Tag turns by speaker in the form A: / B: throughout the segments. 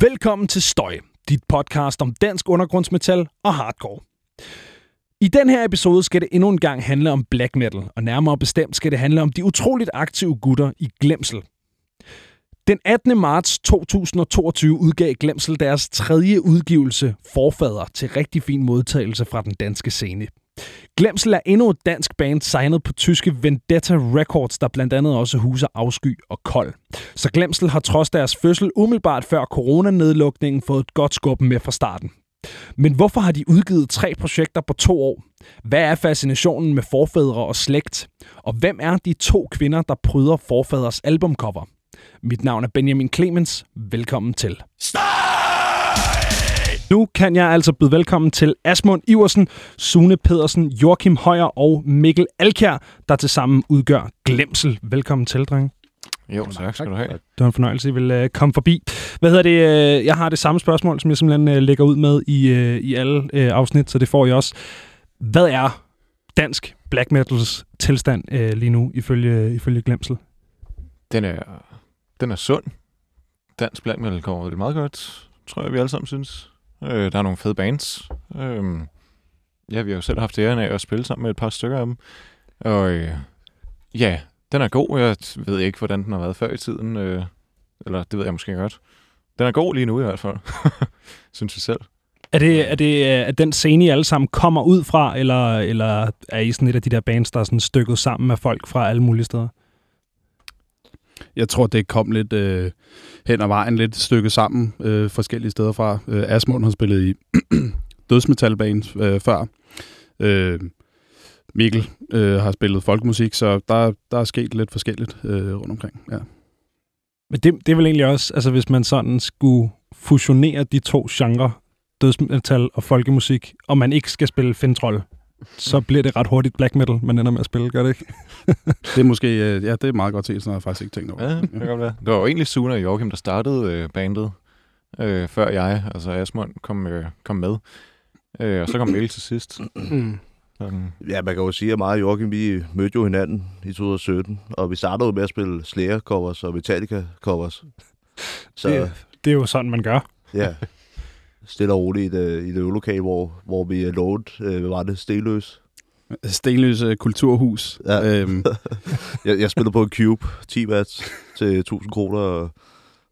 A: Velkommen til Støj, dit podcast om dansk undergrundsmetal og hardcore. I den her episode skal det endnu en gang handle om black metal, og nærmere bestemt skal det handle om de utroligt aktive gutter i Glemsel. Den 18. marts 2022 udgav Glemsel deres tredje udgivelse, Forfader, til rigtig fin modtagelse fra den danske scene. Glemsel er endnu et dansk band signet på tyske Vendetta Records, der blandt andet også huser Afsky og Kold. Så Glemsel har trods deres fødsel umiddelbart før coronanedlukningen fået et godt skub med fra starten. Men hvorfor har de udgivet tre projekter på to år? Hvad er fascinationen med forfædre og slægt? Og hvem er de to kvinder, der pryder forfædres albumcover? Mit navn er Benjamin Clemens. Velkommen til. Stop! Nu kan jeg altså byde velkommen til Asmund Iversen, Sune Pedersen, Joachim Højer og Mikkel Alkjær, der til sammen udgør Glemsel. Velkommen til, drenge.
B: Jo, tak skal du have. Det
A: var en fornøjelse, at I vil uh, komme forbi. Hvad hedder det? Uh, jeg har det samme spørgsmål, som jeg simpelthen uh, lægger ud med i, uh, i alle uh, afsnit, så det får I også. Hvad er dansk black metals tilstand uh, lige nu, ifølge, ifølge Glemsel?
B: Den er, den er sund. Dansk black metal kommer det meget godt, tror jeg, vi alle sammen synes. Øh, der er nogle fede bands. Øh, ja, vi har jo selv haft æren af at spille sammen med et par stykker af dem. Og øh, ja, den er god. Jeg ved ikke, hvordan den har været før i tiden. Øh, eller det ved jeg måske godt. Den er god lige nu i hvert fald, synes jeg selv.
A: Er det, er det øh, at den scene, I alle sammen kommer ud fra, eller, eller er I sådan et af de der bands, der er sådan stykket sammen med folk fra alle mulige steder?
C: Jeg tror, det kom lidt øh, hen ad vejen, lidt stykket sammen øh, forskellige steder fra. Øh, Asmund har spillet i dødsmetalbanen øh, før. Øh, Mikkel øh, har spillet folkemusik, så der, der er sket lidt forskelligt øh, rundt omkring. Ja.
A: Men det, det er vel egentlig også, altså hvis man sådan skulle fusionere de to genrer, dødsmetal og folkemusik, og man ikke skal spille fintroll, så bliver det ret hurtigt black metal, man ender med at spille, gør det ikke?
C: det er måske, øh, ja, det er meget godt set, sådan har jeg faktisk ikke tænkt over.
B: Ja, det kan godt være. Det var jo egentlig Suna og Joachim, der startede øh, bandet, øh, før jeg, altså Asmund, kom, øh, kom med. Øh, og så kom Mikkel til sidst. Mm.
D: Ja, man kan jo sige, at mig og Joachim, vi mødte jo hinanden i 2017, og vi startede jo med at spille Slayer-covers og Metallica-covers.
A: Så, det, det er jo sådan, man gør.
D: Ja, stille og roligt i det, i hvor, hvor vi er øh, hvad var det, Stenløs?
C: Stenløs uh, Kulturhus.
D: Ja. Øhm. jeg, jeg spillede på en Cube, 10 watts til 1000 kroner, og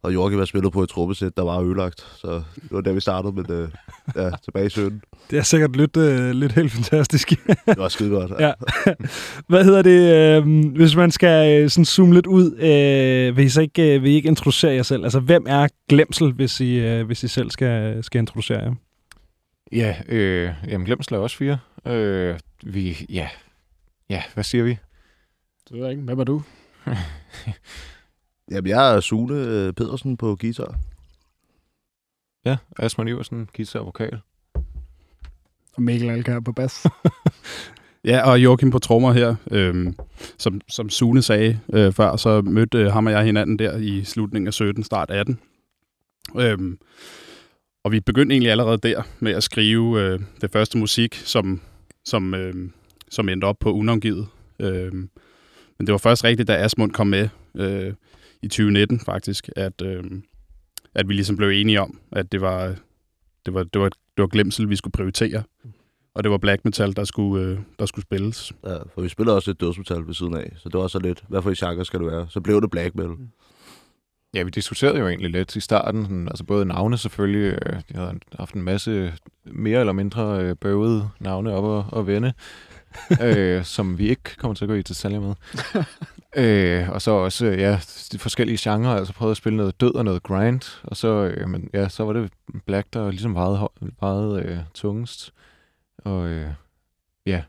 D: og Joachim har spillet på et trommesæt, der var ødelagt. Så det var der, vi startede, men uh, ja, tilbage i 17.
A: Det er sikkert lidt, uh, lidt helt fantastisk.
D: det var skide godt.
A: Ja. Hvad hedder det, uh, hvis man skal uh, sådan zoome lidt ud, uh, vil, I så ikke, uh, vil I ikke introducere jer selv? Altså, hvem er Glemsel, hvis I, uh, hvis I selv skal, skal introducere jer?
B: Ja, øh, jamen Glemsel er også fire. Øh, vi, ja, ja, hvad siger vi?
C: Det ved jeg ikke. Hvem er du?
D: Jamen, jeg er Sune øh, Pedersen på guitar.
B: Ja, Asman Iversen, guitar og vokal.
C: Og Mikkel Alkær på bas. ja, og Joachim på trommer her. Øhm, som, som Sune sagde øh, før, så mødte øh, ham og jeg hinanden der i slutningen af 17, start 18. Øhm, og vi begyndte egentlig allerede der med at skrive øh, det første musik, som, som, øh, som endte op på unangivet. Øh, men det var først rigtigt, da Asmund kom med. Øh, i 2019 faktisk, at, øh, at vi ligesom blev enige om, at det var, det var, det var, det var glemsel, vi skulle prioritere. Og det var black metal, der skulle, øh, der skulle spilles.
D: Ja, for vi spiller også lidt dødsmetal ved siden af, så det var så lidt, hvad for i genre skal det være? Så blev det black metal.
B: Ja, vi diskuterede jo egentlig lidt i starten, altså både navne selvfølgelig, øh, de havde haft en masse mere eller mindre øh, bøvede navne op og, og vende, øh, som vi ikke kommer til at gå i detaljer med. øh, og så også, øh, ja, de forskellige genrer, altså prøvede at spille noget død og noget grind, og så, øh, men, ja, så var det Black, der ligesom vejede, vejede øh, tungest. Og øh, ja,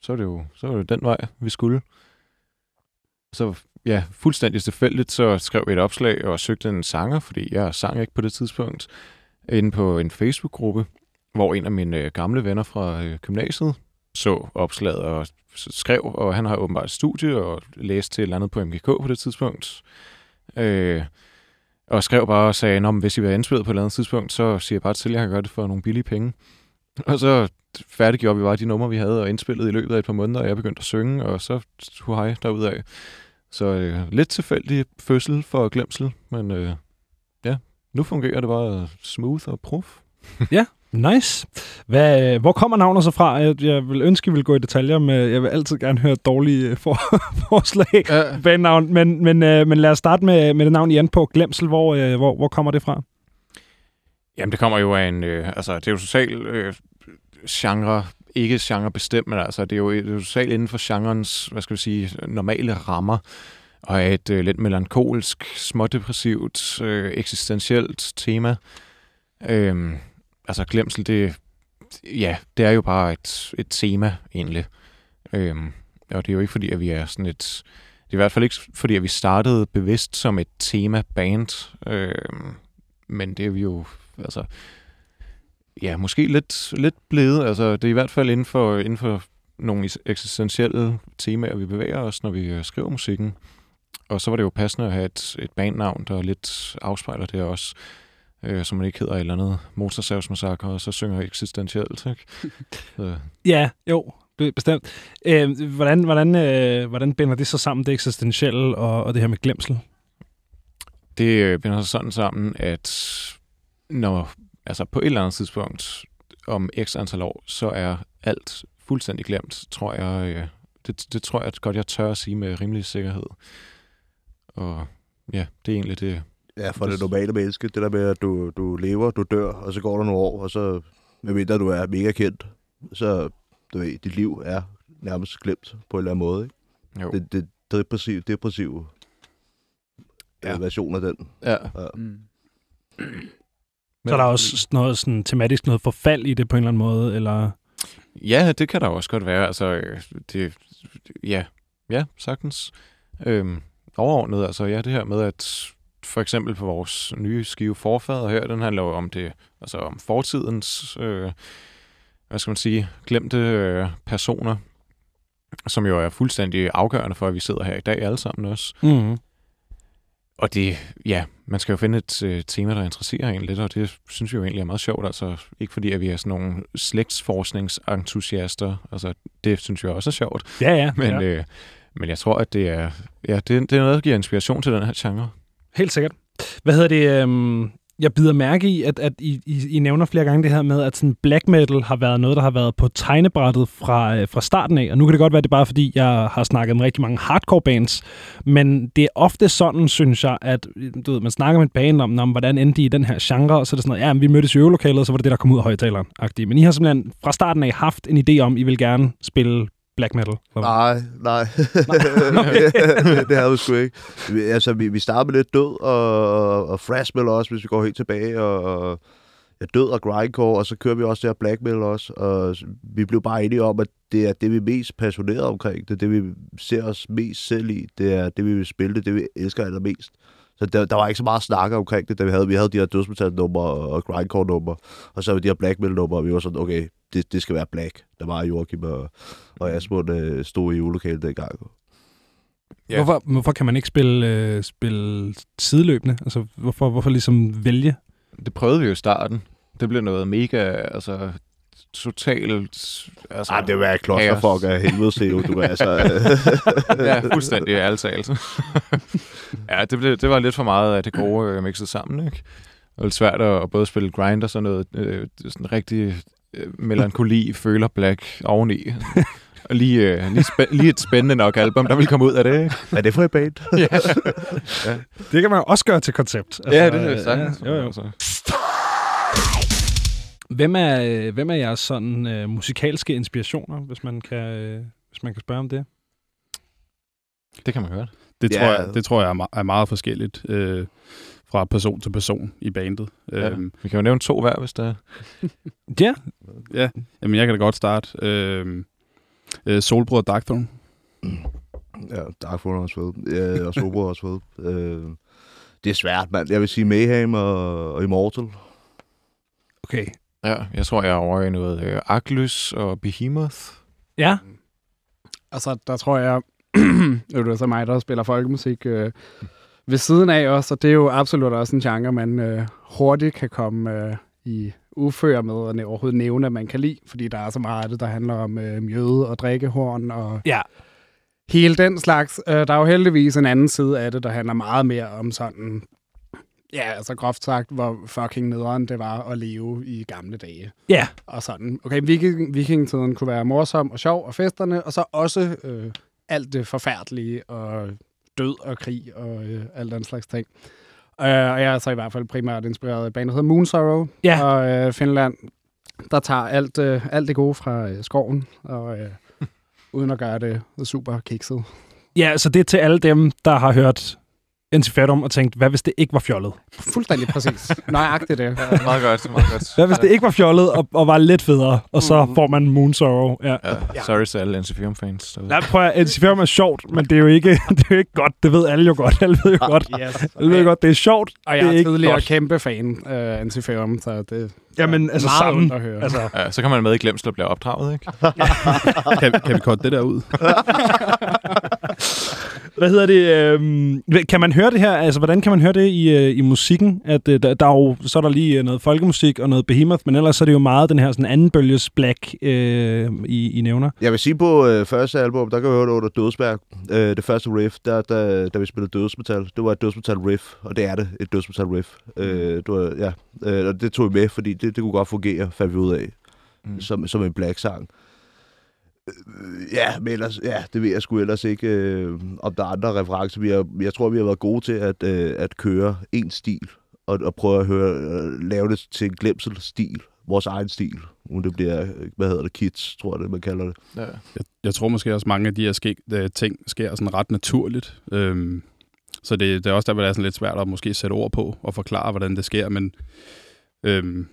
B: så var, det jo, så var det den vej, vi skulle. Så ja, fuldstændig tilfældigt, så skrev jeg et opslag og søgte en sanger, fordi jeg sang ikke på det tidspunkt, inde på en Facebook-gruppe, hvor en af mine øh, gamle venner fra øh, gymnasiet så opslaget og skrev, og han har åbenbart et studie og læste til et eller andet på MGK på det tidspunkt. Øh, og skrev bare og sagde, at hvis I vil have indspillet på et eller andet tidspunkt, så siger jeg bare til, at jeg kan gøre det for nogle billige penge. Og så færdiggjorde vi bare de numre, vi havde og indspillet i løbet af et par måneder, og jeg begyndte at synge, og så hej derudad. Så øh, lidt tilfældig fødsel for glemsel, men øh, ja, nu fungerer det bare smooth og proof.
A: Nice. Hvad, hvor kommer navnet så fra? Jeg, jeg vil ønske, at vi vil gå i detaljer med... Jeg vil altid gerne høre dårlige øh, for, forslag
B: Ja.
A: bag navn. Men, men, øh, men lad os starte med, med det navn Jan på Glemsel. Hvor, øh, hvor, hvor kommer det fra?
B: Jamen, det kommer jo af en... Øh, altså, det er jo totalt øh, genre... Ikke genre bestemt, men altså, det er jo, det er jo totalt inden for genrens, hvad skal vi sige, normale rammer. Og er et øh, lidt melankolsk, smådepressivt, øh, eksistentielt tema. Øhm, altså, glemsel, det, ja, det er jo bare et, et tema, egentlig. Øhm, og det er jo ikke fordi, at vi er sådan et... Det er i hvert fald ikke fordi, at vi startede bevidst som et tema-band. Øhm, men det er vi jo, altså... Ja, måske lidt, lidt blevet. Altså, det er i hvert fald inden for, inden for nogle eksistentielle temaer, vi bevæger os, når vi øh, skriver musikken. Og så var det jo passende at have et, et bandnavn, der lidt afspejler det også. Øh, som man ikke hedder eller andet motorsavsmassakre, og så synger eksistentielt, ikke? Så,
A: Ja, jo, det er bestemt. Øh, hvordan, hvordan, øh, hvordan binder det så sammen, det eksistentielle og, og det her med glemsel?
B: det øh, binder sig sådan sammen, at når, altså på et eller andet tidspunkt om x antal år, så er alt fuldstændig glemt, tror jeg. Øh, det, det tror jeg godt, jeg tør at sige med rimelig sikkerhed. Og ja, det er egentlig det.
D: Ja, for det normale menneske, det der med, at du, du lever, du dør, og så går der nogle år, og så, medmindre du er mega kendt, så, du ved, dit liv er nærmest glemt på en eller anden måde, ikke?
B: Jo.
D: Det, det depressiv, depressiv
B: Ja.
D: ja. version af den.
B: Ja,
C: Mm.
A: Så er der også sådan noget sådan, tematisk noget forfald i det på en eller anden måde, eller...
B: Ja, det kan der også godt være. Altså, øh, det, ja, ja, sagtens. Øhm, overordnet, altså ja, det her med, at for eksempel på vores nye skive Forfader her, den handler jo om det, altså om fortidens, øh, hvad skal man sige, glemte øh, personer, som jo er fuldstændig afgørende for, at vi sidder her i dag alle sammen også.
A: Mm.
B: Og det, ja, man skal jo finde et øh, tema, der interesserer en lidt, og det synes vi jo egentlig er meget sjovt. Altså, ikke fordi, at vi er sådan nogle slægtsforskningsentusiaster. Altså, det synes jeg også er sjovt.
A: Ja, ja.
B: Men,
A: ja.
B: øh, men jeg tror, at det er, ja, det, det er noget, der giver inspiration til den her genre.
A: Helt sikkert. Hvad hedder det? Øhm, jeg bider mærke i, at, at I, I, I nævner flere gange det her med, at sådan black metal har været noget, der har været på tegnebrættet fra, øh, fra starten af. Og nu kan det godt være, det er bare fordi, jeg har snakket med rigtig mange hardcore bands. Men det er ofte sådan, synes jeg, at øh, du ved, man snakker med et band om, om, hvordan endte de i den her genre, og så er det sådan noget, ja, men vi mødtes i øvelokalet, og så var det det, der kom ud af højtaleren. -agtigt. Men I har simpelthen fra starten af haft en idé om, I vil gerne spille black metal.
D: Nej, nej. det havde vi sgu ikke. Vi, altså, vi, vi startede med lidt død og, og thrash metal også, hvis vi går helt tilbage, og, og ja, død og grindcore, og så kører vi også der black metal også, og vi blev bare enige om, at det er det, vi er mest passionerede omkring, det er det, vi ser os mest selv i, det er det, vi vil spille, det er det, vi elsker allermest. Så der, der var ikke så meget snak omkring det, da vi havde, vi havde de her dødsmetal-numre og grindcore-numre, og så havde vi de her black metal-numre, og vi var sådan, okay, det, det skal være black. Der var Joachim og, og Asmund øh, stod i julelokalet dengang.
B: Ja.
A: Hvorfor, hvorfor kan man ikke spille, øh, spille sideløbende? Altså, hvorfor, hvorfor ligesom vælge?
B: Det prøvede vi jo i starten. Det blev noget mega, altså totalt... Altså,
D: Ah, det var klosterfuck af helvede, se du er altså...
B: ja, fuldstændig ærligt talt. ja, det, blev, det var lidt for meget af det gode øh, mixet sammen, ikke? Og lidt svært at, at både spille grind og sådan noget, øh, sådan rigtig øh, melankoli, føler black oveni. og lige, øh, lige, spæ- lige et spændende nok album, der vil komme ud af det, ikke?
D: Hvad er det for et band?
B: ja,
A: Det kan man jo også gøre til koncept.
B: ja, det er sagtens.
A: Ja, jo, jo.
B: Altså.
A: Hvem er, øh, hvem er jeres sådan øh, musikalske inspirationer, hvis man kan, øh, hvis man kan spørge om det?
B: Det kan man høre.
C: Det,
D: Ja.
C: tror jeg, det tror jeg er, er meget forskelligt øh, fra person til person i bandet.
B: Ja.
C: Øhm,
B: Vi kan jo nævne to hver, hvis der er.
A: Ja.
C: ja, jamen jeg kan da godt starte. Øh, øh, Solbrød og Darkthrone.
D: Ja, Darkfall er også fed. Ja, og Sobro er også fed. Øh, det er svært, mand. Jeg vil sige Mayhem og, og Immortal.
A: Okay.
B: Ja, jeg tror, jeg er over i noget øh, Aklys og Behemoth.
A: Ja.
E: Altså, der tror jeg, det er så mig, der spiller folkemusik øh, ved siden af også, og det er jo absolut også en genre, man øh, hurtigt kan komme øh, i ufør med og overhovedet nævne, at man kan lide, fordi der er så meget af det, der handler om øh, mjøde og drikkehorn og
A: Ja.
E: hele den slags. Øh, der er jo heldigvis en anden side af det, der handler meget mere om sådan Ja, altså groft sagt, hvor fucking nederen det var at leve i gamle dage.
A: Ja.
E: Og sådan, okay, viking, vikingetiden kunne være morsom og sjov og festerne, og så også øh, alt det forfærdelige og død og krig og øh, alt den slags ting. Øh, og jeg er så i hvert fald primært inspireret af banen, der hedder Moon Sorrow
A: Ja.
E: fra øh, Finland, der tager alt, øh, alt det gode fra øh, skoven, og øh, uden at gøre det super kikset.
A: Ja, så det er til alle dem, der har hørt Intifadum og tænkt, hvad hvis det ikke var fjollet?
E: Fuldstændig præcis. Nøjagtigt det.
B: meget godt, meget godt.
A: Hvad hvis det ikke var fjollet og, og var lidt federe, og så
E: Mhm.
A: får man Moon Sorrow? Ja.
B: Ja, sorry til alle NC4-fans.
A: Nej, prøv at Intifadum er sjovt, men det er jo ikke, det er jo ikke godt. Det ved alle jo godt. Alle ved jo godt.
E: Yes.
A: Alle ved jo godt, det er sjovt.
E: Og jeg
A: det er
E: er tidligere
A: godt.
E: kæmpe fan af Antiferum, så det
A: Jamen,
E: er
A: altså
E: meget
A: sammen.
E: at høre.
A: Altså,
B: Ja, så kan man med i glemsel og blive opdraget, ikke?
C: kan, kan vi korte det der ud?
A: hvad hedder det? Øhm, kan man høre det her? Altså, hvordan kan man høre det i, øh, i musikken? At, øh, der, der er jo, så er der lige øh, noget folkemusik og noget Behemoth, men ellers så er det jo meget den her sådan anden bølges black, øh, I, I nævner.
D: Jeg vil sige på øh, første album, der kan vi høre det under Dødsberg. Øh, det første riff, der, der, da vi spillede dødsmetal, det var et dødsmetal riff, og det er det, et dødsmetal riff. Øh, det var, ja, øh, og det tog vi med, fordi det, det kunne godt fungere, fandt vi ud af,
B: Mm.
D: som, som en black sang. Øh, ja, men ellers, ja, det ved jeg sgu ellers ikke, øh, om der er andre referencer. Vi har, jeg tror, vi har været gode til at, øh, at køre en stil, og, og prøve at høre, øh, lave det til en glemsel-stil, vores egen stil. Om det bliver, hvad hedder det, kids, tror jeg det, man kalder det.
B: Ja.
C: Jeg, jeg tror måske også, mange af de her ske, øh, ting sker sådan ret naturligt. Øhm, så det, det er også der, hvor det er sådan lidt svært at måske sætte ord på og forklare, hvordan det sker. Men øhm,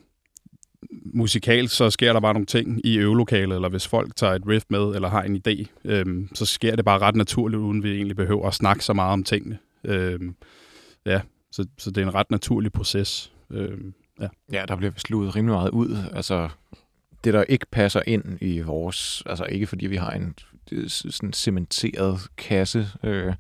C: musikalt, så sker der bare nogle ting i øvelokalet, eller hvis folk tager et riff med, eller har en idé, øhm, så sker det bare ret naturligt, uden vi egentlig behøver at snakke så meget om tingene. Øhm, ja, så, så det er en ret naturlig proces. Øhm, ja.
B: Ja, der bliver besluttet rimelig meget ud. Altså, det der ikke passer ind i vores... Altså, ikke fordi vi har en øh, sådan cementeret kasse, øh,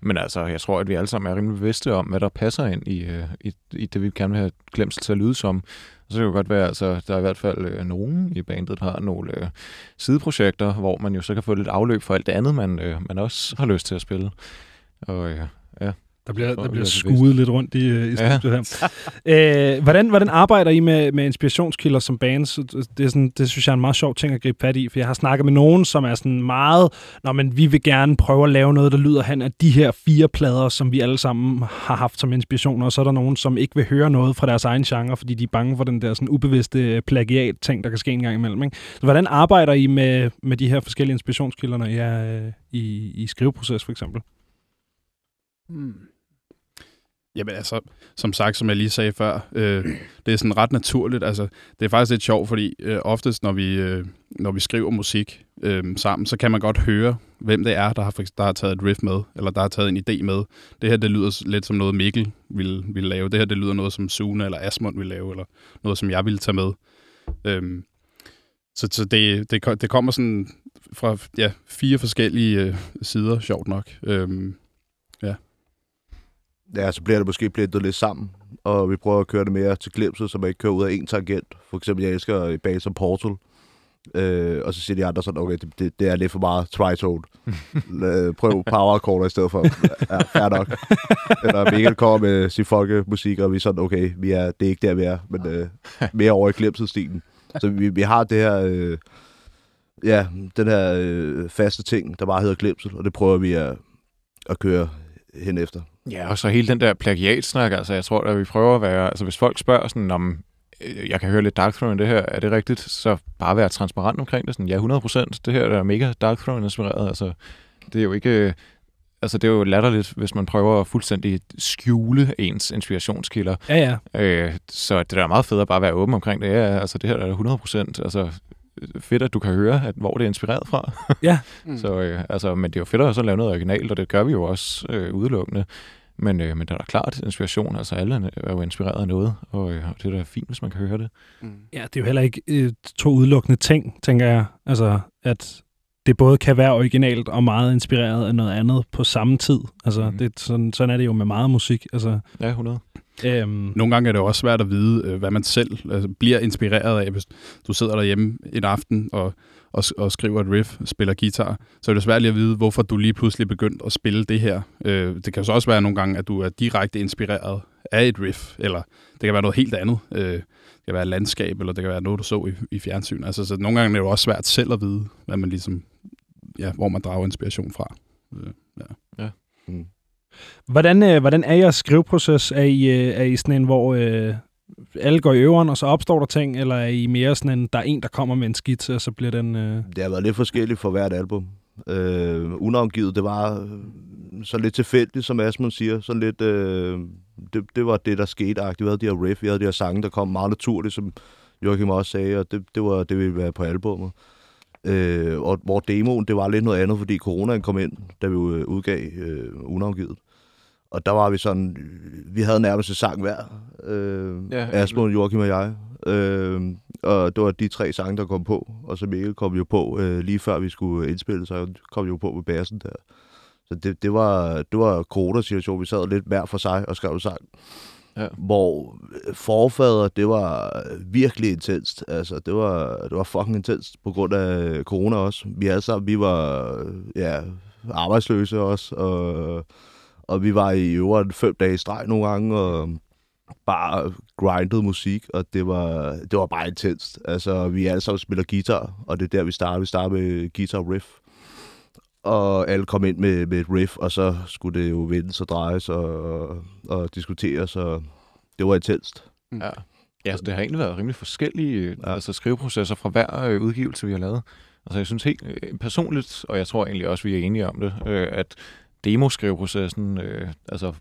B: men altså, jeg tror, at vi alle sammen er rimelig bevidste om, hvad der passer ind i, øh, i, i det, vi gerne vil have glemsel til at lyde som. Så så kan jo godt være, altså, der er i hvert fald øh, nogen i bandet, der har nogle øh, sideprojekter, hvor man jo så kan få lidt afløb for alt det andet, man, øh, man også har lyst til at spille. Og øh,
A: der bliver, der bliver skuet lidt rundt i, øh, i
B: Ja.
A: her. Øh, hvordan, hvordan arbejder I med, med inspirationskilder som bands? Det, er sådan, det synes jeg er en meget sjov ting at gribe fat i, for jeg har snakket med nogen, som er sådan meget, når men vi vil gerne prøve at lave noget, der lyder hen af de her fire plader, som vi alle sammen har haft som inspiration, og så er der nogen, som ikke vil høre noget fra deres egen genre, fordi de er bange for den der sådan ubevidste plagiat-ting, der kan ske en gang imellem. Ikke? Så hvordan arbejder I med, med de her forskellige inspirationskilder, når I er øh, i, i skriveproces for eksempel?
E: Hmm.
C: Jamen altså, som sagt, som jeg lige sagde før, øh, det er sådan ret naturligt. Altså, det er faktisk lidt sjovt, fordi øh, oftest, når vi, øh, når vi skriver musik øh, sammen, så kan man godt høre, hvem det er, der har, der har taget et riff med, eller der har taget en idé med. Det her, det lyder lidt som noget Mikkel ville, ville lave. Det her, det lyder noget, som Sune eller Asmund ville lave, eller noget, som jeg ville tage med. Øh, så så det, det, det kommer sådan fra ja, fire forskellige øh, sider, sjovt nok. Øh,
D: Ja, så bliver det måske blendet lidt sammen, og vi prøver at køre det mere til glemsel, så man ikke kører ud af en tangent. For eksempel, jeg elsker som Portal, øh, og så siger de andre sådan, okay, det, det, det er lidt for meget tritone. Øh, Prøv power accorder i stedet for. Ja, fair nok. Eller Mikkel kommer med sin folkemusik, og vi er sådan, okay, vi er, det er ikke der, vi er, men øh, mere over i glemselstilen. Så vi, vi har det her, øh, ja, den her øh, faste ting, der bare hedder glemsel, og det prøver vi at, at køre hen efter.
B: Ja, og så hele den der plagiatsnak, altså jeg tror, at vi prøver at være, altså hvis folk spørger sådan om, øh, jeg kan høre lidt Dark Throne det her, er det rigtigt? Så bare være transparent omkring det, sådan, ja, 100%, det her er mega Dark Throne inspireret, altså det er jo ikke, øh, altså det er jo latterligt, hvis man prøver at fuldstændig skjule ens inspirationskilder,
A: Ja, ja.
B: øh, så det er da meget fedt at bare være åben omkring det, ja, altså det her er 100%, altså fedt, at du kan høre, at, hvor det er inspireret fra.
E: Mm.
B: Så, øh, altså, men det er jo fedt at så lave noget originalt, og det gør vi jo også øh, udelukkende. Men, øh, men der er da klart inspiration. Altså alle er jo inspireret af noget, og, øh, det er da fint, hvis man kan høre det.
E: Mm.
A: Ja, det er jo heller ikke øh, to udelukkende ting, tænker jeg. Altså, at det både kan være originalt og meget inspireret af noget andet på samme tid. Altså, mm. det, sådan, sådan er det jo med meget musik. Altså,
B: Ja, 100.
A: øhm,
C: Nogle gange er det jo også svært at vide, øh, hvad man selv altså, bliver inspireret af, hvis du sidder derhjemme en aften og, og, og skriver et riff, spiller guitar, så er det svært lige at vide, hvorfor du lige pludselig begyndt at spille det her. Øh, det kan så også være nogle gange, at du er direkte inspireret af et riff, eller det kan være noget helt andet. Øh, det kan være et landskab, eller det kan være noget, du så i, i fjernsyn. Altså, så nogle gange er det jo også svært selv at vide, hvad man ligesom, ja, hvor man drager inspiration fra. Øh, ja.
B: ja.
A: Mm. Hvordan, øh, hvordan er jeres skriveproces? Er I, øh, er I sådan en, hvor øh, alle går i øveren, og så opstår der ting, eller er I mere sådan en, der er en, der kommer med en skitse, og så bliver den... Øh...
D: Det har været lidt forskelligt for hvert album. Øh, unavngivet, det var øh, så lidt tilfældigt, som Asmund siger. Så lidt, øh, det, det var det, der skete. Vi havde de her riff, vi havde de her sange, der kom meget naturligt, som Joachim også sagde, og det, det var det, vi ville være på albumet. Øh, og hvor demoen, det var lidt noget andet, fordi coronaen kom ind, da vi udgav øh, unavngivet. Og der var vi sådan, vi havde nærmest en sang hver, øh, ja, Asmund, Joachim og jeg. Øh, og det var de tre sange, der kom på. Og så Mikkel kom jo på, øh, lige før vi skulle indspille, så kom jo på med bassen der. Så det, det var, det var corona-situation. Vi sad lidt hver for sig og skrev sang. Ja. Hvor øh, forfader, det var virkelig intenst. Altså, det var, det var fucking intenst på grund af corona også. Vi alle sammen, vi var ja, arbejdsløse også, og, og vi var i øvrigt fem dage i streg nogle gange, og bare grindet musik, og det var, det var bare intenst. Altså, vi alle sammen spiller guitar, og det er der, vi starter. Vi starter med guitar riff. Og alle kom ind med, med et riff, og så skulle det jo vendes og drejes og, og diskuteres, og det var intenst.
B: Ja. Ja, så det har egentlig været rimelig forskellige ja. altså skriveprocesser fra hver øh, udgivelse, vi har lavet. Altså jeg synes helt øh, personligt, og jeg tror egentlig også, vi er enige om det, øh, at demoskriveprocessen, øh, altså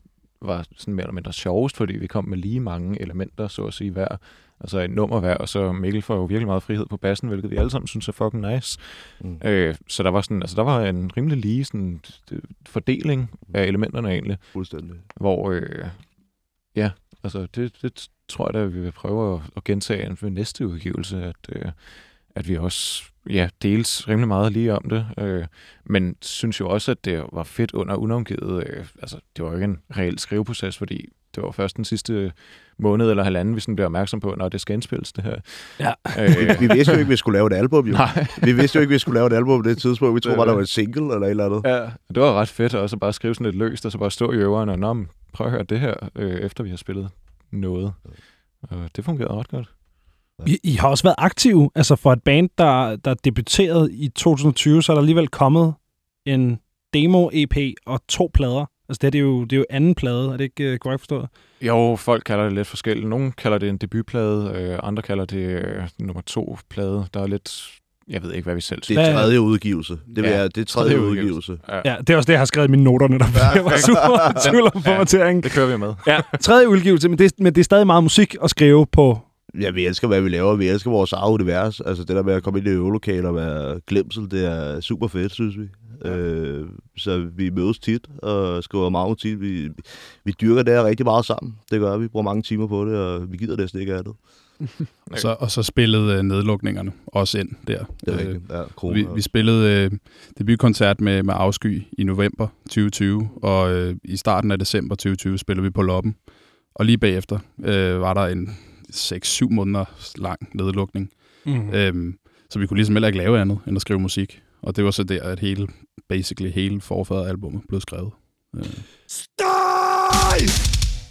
B: var sådan mere eller mindre sjovest, fordi vi kom med lige mange elementer, så at sige, hver. Altså et nummer hver, og så Mikkel får jo virkelig meget frihed på bassen, hvilket vi alle sammen synes er fucking nice. Mm. Øh, så der var sådan, altså der var en rimelig lige sådan, fordeling af elementerne egentlig.
D: Fuldstændig.
B: Hvor, øh, ja, altså det, det tror jeg da, vi vil prøve at, at gentage ved næste udgivelse, at, øh, at vi også ja, dels rimelig meget lige om det, øh, men synes jo også, at det var fedt under unavngivet. Øh, altså, det var jo ikke en reel skriveproces, fordi det var først den sidste måned eller halvanden, vi sådan blev opmærksom på, når det skal indspilles, det her.
D: Ja. Øh. vi, vi vidste jo ikke, vi skulle lave et album, jo. Nej. vi vidste jo ikke, vi skulle lave et album på det tidspunkt. Vi troede bare, der var et single eller et eller andet.
B: Ja, det var ret fedt også at bare skrive sådan lidt løst, og så bare stå i øveren og, Nå, prøv at høre det her, øh, efter vi har spillet noget. Og det fungerede ret godt.
A: I, I har også været aktive. Altså for et band, der, der debuterede i 2020, så er der alligevel kommet en demo-EP og to plader. Altså det, er, det, er jo, det er jo anden plade, er det ikke uh, korrekt forstået?
B: Jo, folk kalder det lidt forskelligt. Nogle kalder det en debutplade, øh, andre kalder det øh, nummer to plade. Der er lidt jeg ved ikke, hvad vi selv
D: synes. Det er tredje udgivelse. Det, ja, er, det er tredje, tredje udgivelse.
A: Ja. ja, det er også det, jeg har skrevet i mine noter netop. Ja. Jeg var super tvivl om formatering.
B: Ja, det kører vi med.
A: ja, tredje udgivelse, men det, men det er stadig meget musik at skrive på
D: Ja, vi elsker, hvad vi laver. Vi elsker vores eget univers. Altså det der med at komme ind i øvelokaler og være glemsel, det er super fedt, synes vi. Ja. Øh, så vi mødes tit og skriver meget tit. Vi, vi dyrker det her rigtig meget sammen. Det gør vi. Vi bruger mange timer på det, og vi gider næsten ikke af det.
C: og, så, og så spillede uh, nedlukningerne også ind der.
D: Det er rigtigt. Ja,
C: corona. vi, vi spillede uh, debutkoncert med, med Afsky i november 2020, og uh, i starten af december 2020 spillede vi på Loppen. Og lige bagefter uh, var der en 6-7 måneder lang nedlukning. Mm. Øhm, så vi kunne ligesom heller ikke lave andet end at skrive musik. Og det var så der, at hele, basically hele forfaderalbummet blev skrevet. Øh.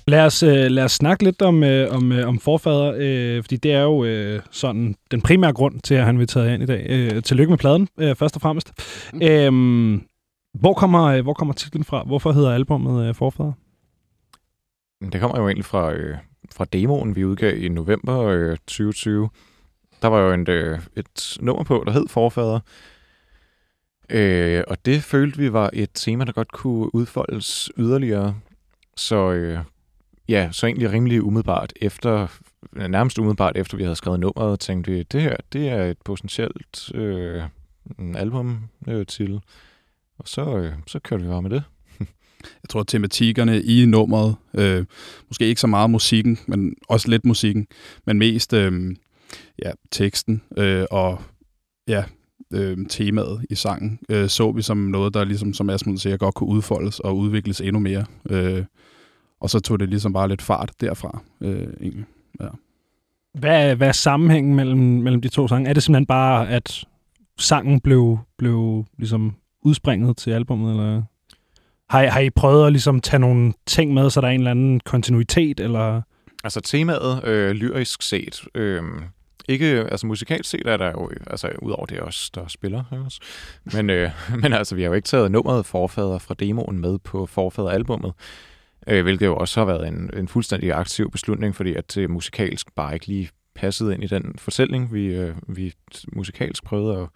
A: Lad os, øh, lad os snakke lidt om, øh, om, øh, om forfader, øh, fordi det er jo øh, sådan den primære grund til, at han vil tage ind i dag. Øh, tillykke med pladen, øh, først og fremmest. Mm. Øh, hvor kommer, øh, hvor kommer titlen fra? Hvorfor hedder albumet øh, Forfader?
B: Det kommer jo egentlig fra, øh, fra demoen, vi udgav i november øh, 2020. Der var jo en, øh, et nummer på, der hed Forfader. Øh, og det følte vi var et tema, der godt kunne udfoldes yderligere. Så øh, ja, så egentlig rimelig umiddelbart efter, nærmest umiddelbart efter vi havde skrevet nummeret, tænkte vi, det her, det er et potentielt øh, album øh, til. Og så, øh, så kørte vi bare med det.
C: Jeg tror, tematikkerne i nummeret, øh, måske ikke så meget musikken, men også lidt musikken, men mest øh, ja, teksten øh, og ja, øh, temaet i sangen, øh, så vi som noget, der ligesom, som Asmund siger, godt kunne udfoldes og udvikles endnu mere. Øh, og så tog det ligesom bare lidt fart derfra, øh, egentlig. Ja.
A: Hvad, hvad er sammenhængen mellem, mellem de to sange? Er det simpelthen bare, at sangen blev, blev ligesom udspringet til albummet, eller har I, har I prøvet at ligesom tage nogle ting med, så der er en eller anden kontinuitet, eller...
B: Altså temaet, øh, lyrisk set, øh, ikke, altså musikalt set er der jo, altså udover det også, der spiller her også. Men, øh, men altså, vi har jo ikke taget nummeret Forfader fra demoen med på Forfader-albummet, øh, hvilket jo også har været en, en fuldstændig aktiv beslutning, fordi at det musikalsk bare ikke lige passede ind i den fortælling, vi, øh, vi musikalsk prøvede at,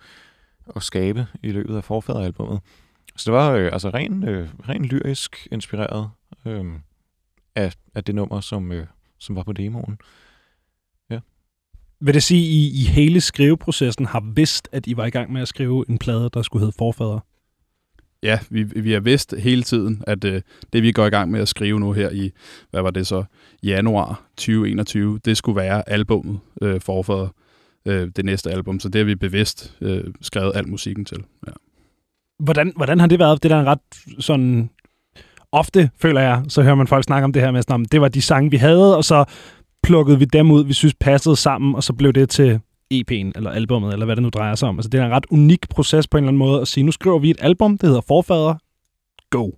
B: at skabe i løbet af Forfader-albummet. Så det var øh, altså ren, øh, ren lyrisk inspireret øh, af, af det nummer, som, øh, som var på demoen.
A: Vil det sige, at I i hele skriveprocessen har vidst, at I var i gang med at skrive en plade, der skulle hedde Forfader?
C: Ja, vi, vi har vidst hele tiden, at øh, det vi går i gang med at skrive nu her i, hvad var det så, januar 2021, det skulle være albummet øh, Forfader, øh, det næste album. Så det har vi bevidst øh, skrevet al musikken til. Ja.
A: Hvordan, hvordan har det været? Det der er ret sådan... Ofte, føler jeg, så hører man folk snakke om det her med, sådan, om det var de sange, vi havde, og så plukkede vi dem ud, vi synes passede sammen, og så blev det til EP'en, eller albummet, eller hvad det nu drejer sig om. Altså, det er en ret unik proces på en eller anden måde at sige, nu skriver vi et album, det hedder Forfader, go.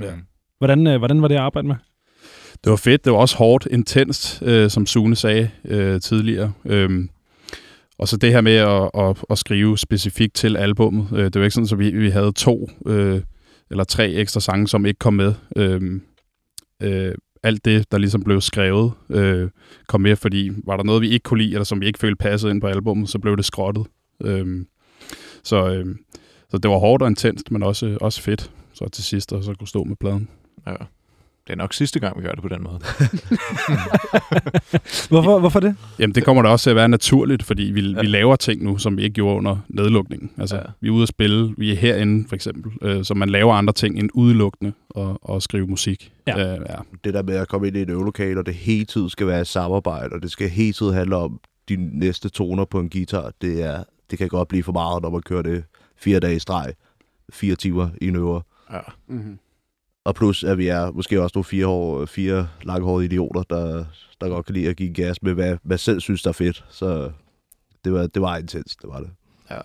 C: Ja.
A: Hvordan, øh, hvordan var det at arbejde med?
C: Det var fedt, det var også hårdt, intenst, øh, som Sune sagde øh, tidligere. Øhm, og så det her med at, at, at skrive specifikt til albummet. Øh, det var ikke sådan, at vi, vi havde to øh, eller tre ekstra sange, som ikke kom med. Øh, øh, alt det, der ligesom blev skrevet, øh, kom med, fordi var der noget, vi ikke kunne lide, eller som vi ikke følte passede ind på albummet, så blev det skrottet. Øh, så, øh, så det var hårdt og intenst, men også, også fedt. Så til sidst, og så kunne stå med pladen.
B: Ja. Det er nok sidste gang, vi gør det på den måde.
A: Hvorfor, hvorfor det?
C: Jamen, det kommer da også til at være naturligt, fordi vi, ja. vi laver ting nu, som vi ikke gjorde under nedlukningen. Altså, ja. vi er ude at spille, vi er herinde for eksempel, øh, så man laver andre ting end udelukkende og, og skrive musik.
A: Ja.
C: Øh, ja.
D: Det der med at komme ind i et øvelokale, og det hele tiden skal være et samarbejde, og det skal hele tiden handle om de næste toner på en guitar, det, er, det kan godt blive for meget, når man kører det fire dage i streg, fire timer i en øver.
B: Ja.
E: Mm-hmm.
D: Og plus, at vi er måske også nogle fire, år, fire langhårede idioter, der, der godt kan lide at give gas med, hvad, hvad selv synes, der er fedt. Så det var, det var intens, det var det.
B: Ja.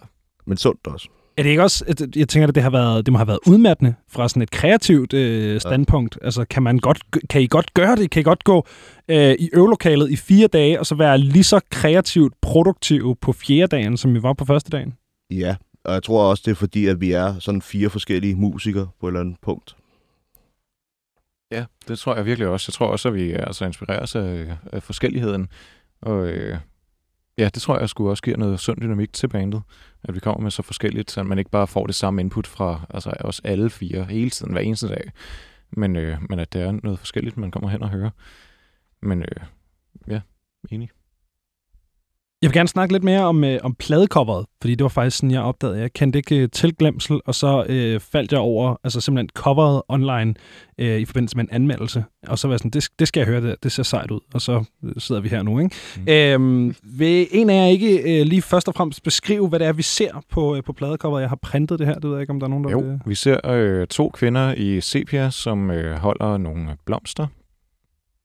D: Men sundt også.
A: Er det ikke også, jeg tænker, at det, har været, det må have været udmattende fra sådan et kreativt øh, standpunkt. Ja. Altså, kan, man godt, kan I godt gøre det? Kan I godt gå øh, i øvelokalet i fire dage, og så være lige så kreativt produktiv på fjerde dagen, som vi var på første dagen?
D: Ja, og jeg tror også, det er fordi, at vi er sådan fire forskellige musikere på et eller andet punkt.
B: Ja, det tror jeg virkelig også. Jeg tror også, at vi altså, inspireres af, af forskelligheden. Og øh, ja, det tror jeg skulle også giver noget sund dynamik til bandet. At vi kommer med så forskelligt, så man ikke bare får det samme input fra altså, os alle fire hele tiden, hver eneste dag. Men, øh, men at det er noget forskelligt, man kommer hen og hører. Men øh, ja, enig.
A: Jeg vil gerne snakke lidt mere om, øh, om pladecoveret, fordi det var faktisk sådan, jeg opdagede. Jeg kendte ikke øh, tilglemsel, og så øh, faldt jeg over altså simpelthen coveret online øh, i forbindelse med en anmeldelse. Og så var jeg sådan, det, det skal jeg høre, det, det ser sejt ud. Og så øh, sidder vi her nu, ikke? Mm. Øhm, vil en af jer ikke øh, lige først og fremmest beskrive, hvad det er, vi ser på, øh, på pladecoveret? Jeg har printet det her, det ved jeg ikke, om der er nogen, der
B: Jo,
A: vil...
B: vi ser øh, to kvinder i sepia, som øh, holder nogle blomster.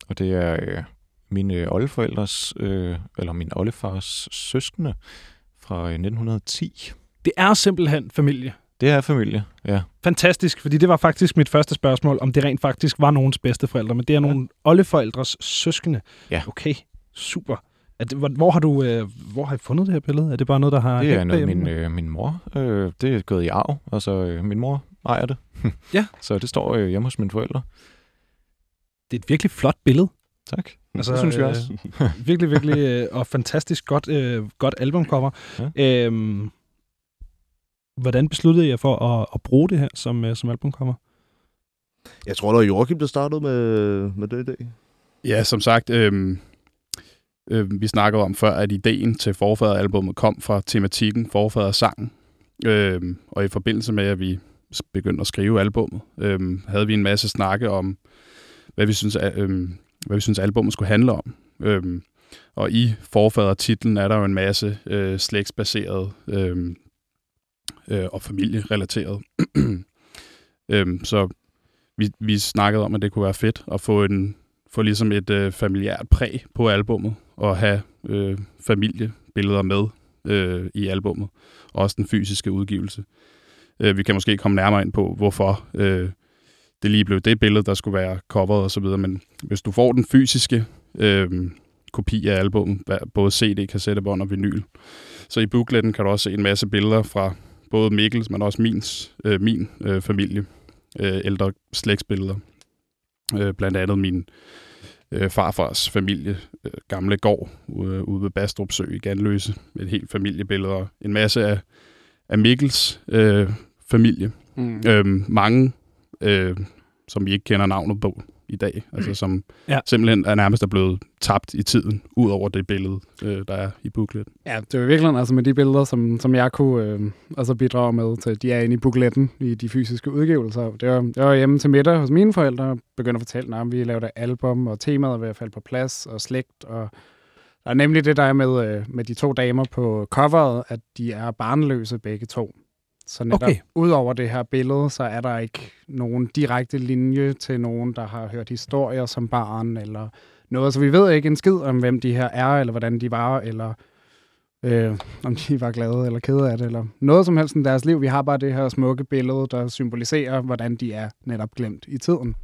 B: Og det er øh, mine oldeforældres, øh, eller min oldefars søskende fra øh, 1910.
A: Det er simpelthen familie.
B: Det er familie, ja.
A: Fantastisk, fordi det var faktisk mit første spørgsmål, om det rent faktisk var nogens bedsteforældre, men det er nogle oldeforældres søskende.
B: Ja.
A: Okay, super. Er det, hvor, hvor, har du, øh, hvor har I fundet det her billede? Er det bare noget, der har...
B: Det er noget, min, øh, min mor. Øh, det er gået i arv. Altså, øh, min mor ejer det.
A: Ja.
B: Så det står øh, hjemme hos mine forældre.
A: Det er et virkelig flot billede.
B: Tak.
A: Altså,
B: det synes jeg
A: øh,
B: også.
A: virkelig, virkelig, øh, og fantastisk godt, øh, godt albumcover. Ja. Øhm, hvordan besluttede jeg for at, at bruge det her som, øh, som albumcover?
D: Jeg tror, det var Joachim, der startede med, med det i dag.
C: Ja, som sagt, øh, øh, vi snakkede om før, at ideen til Forfader-albummet kom fra tematikken Forfader-sangen. Øh, og i forbindelse med, at vi begyndte at skrive albummet, øh, havde vi en masse snakke om, hvad vi synes, al- øh, hvad vi synes albumet skulle handle om. Øhm, og i forfadertitlen er der jo en masse øh, slægtsbaseret øh, øh, og familierelateret. øhm, så vi, vi snakkede om, at det kunne være fedt at få en få ligesom et øh, familiært præg på albummet og have øh, familiebilleder med øh, i albummet. Også den fysiske udgivelse. Øh, vi kan måske komme nærmere ind på, hvorfor øh, det lige blev det billede, der skulle være coveret og så videre. Men hvis du får den fysiske øh, kopi af albummet, både CD, kassettebånd og vinyl, så i bookletten kan du også se en masse billeder fra både Mikkels, men også mins, øh, min øh, familie, øh, ældre slægtsbilleder. Øh, blandt andet min øh, farfars familie, øh, gamle gård ude, ude ved Bastrup Sø i Ganløse, med et helt familiebillede og en masse af, af Mikkels øh, familie. Mm. Øh, mange, øh, som vi ikke kender navnet på, i dag, altså som ja. simpelthen er nærmest er blevet tabt i tiden, ud over det billede, øh, der er i booklet.
E: Ja, det er virkelig altså med de billeder, som, som jeg kunne øh, altså bidrage med, til de er inde i bookletten i de fysiske udgivelser. Det var, det var hjemme til middag hos mine forældre, og begyndte at fortælle, at vi lavede album, og temaet er ved at falde på plads, og slægt, og der er nemlig det, der er med, øh, med de to damer på coveret, at de er barnløse begge to. Så netop okay. ud over det her billede, så er der ikke nogen direkte linje til nogen, der har hørt historier som barn, eller noget. Så vi ved ikke en skid om, hvem de her er, eller hvordan de var, eller øh, om de var glade eller kede af det, eller noget som helst i deres liv. Vi har bare det her smukke billede, der symboliserer, hvordan de er netop glemt i tiden.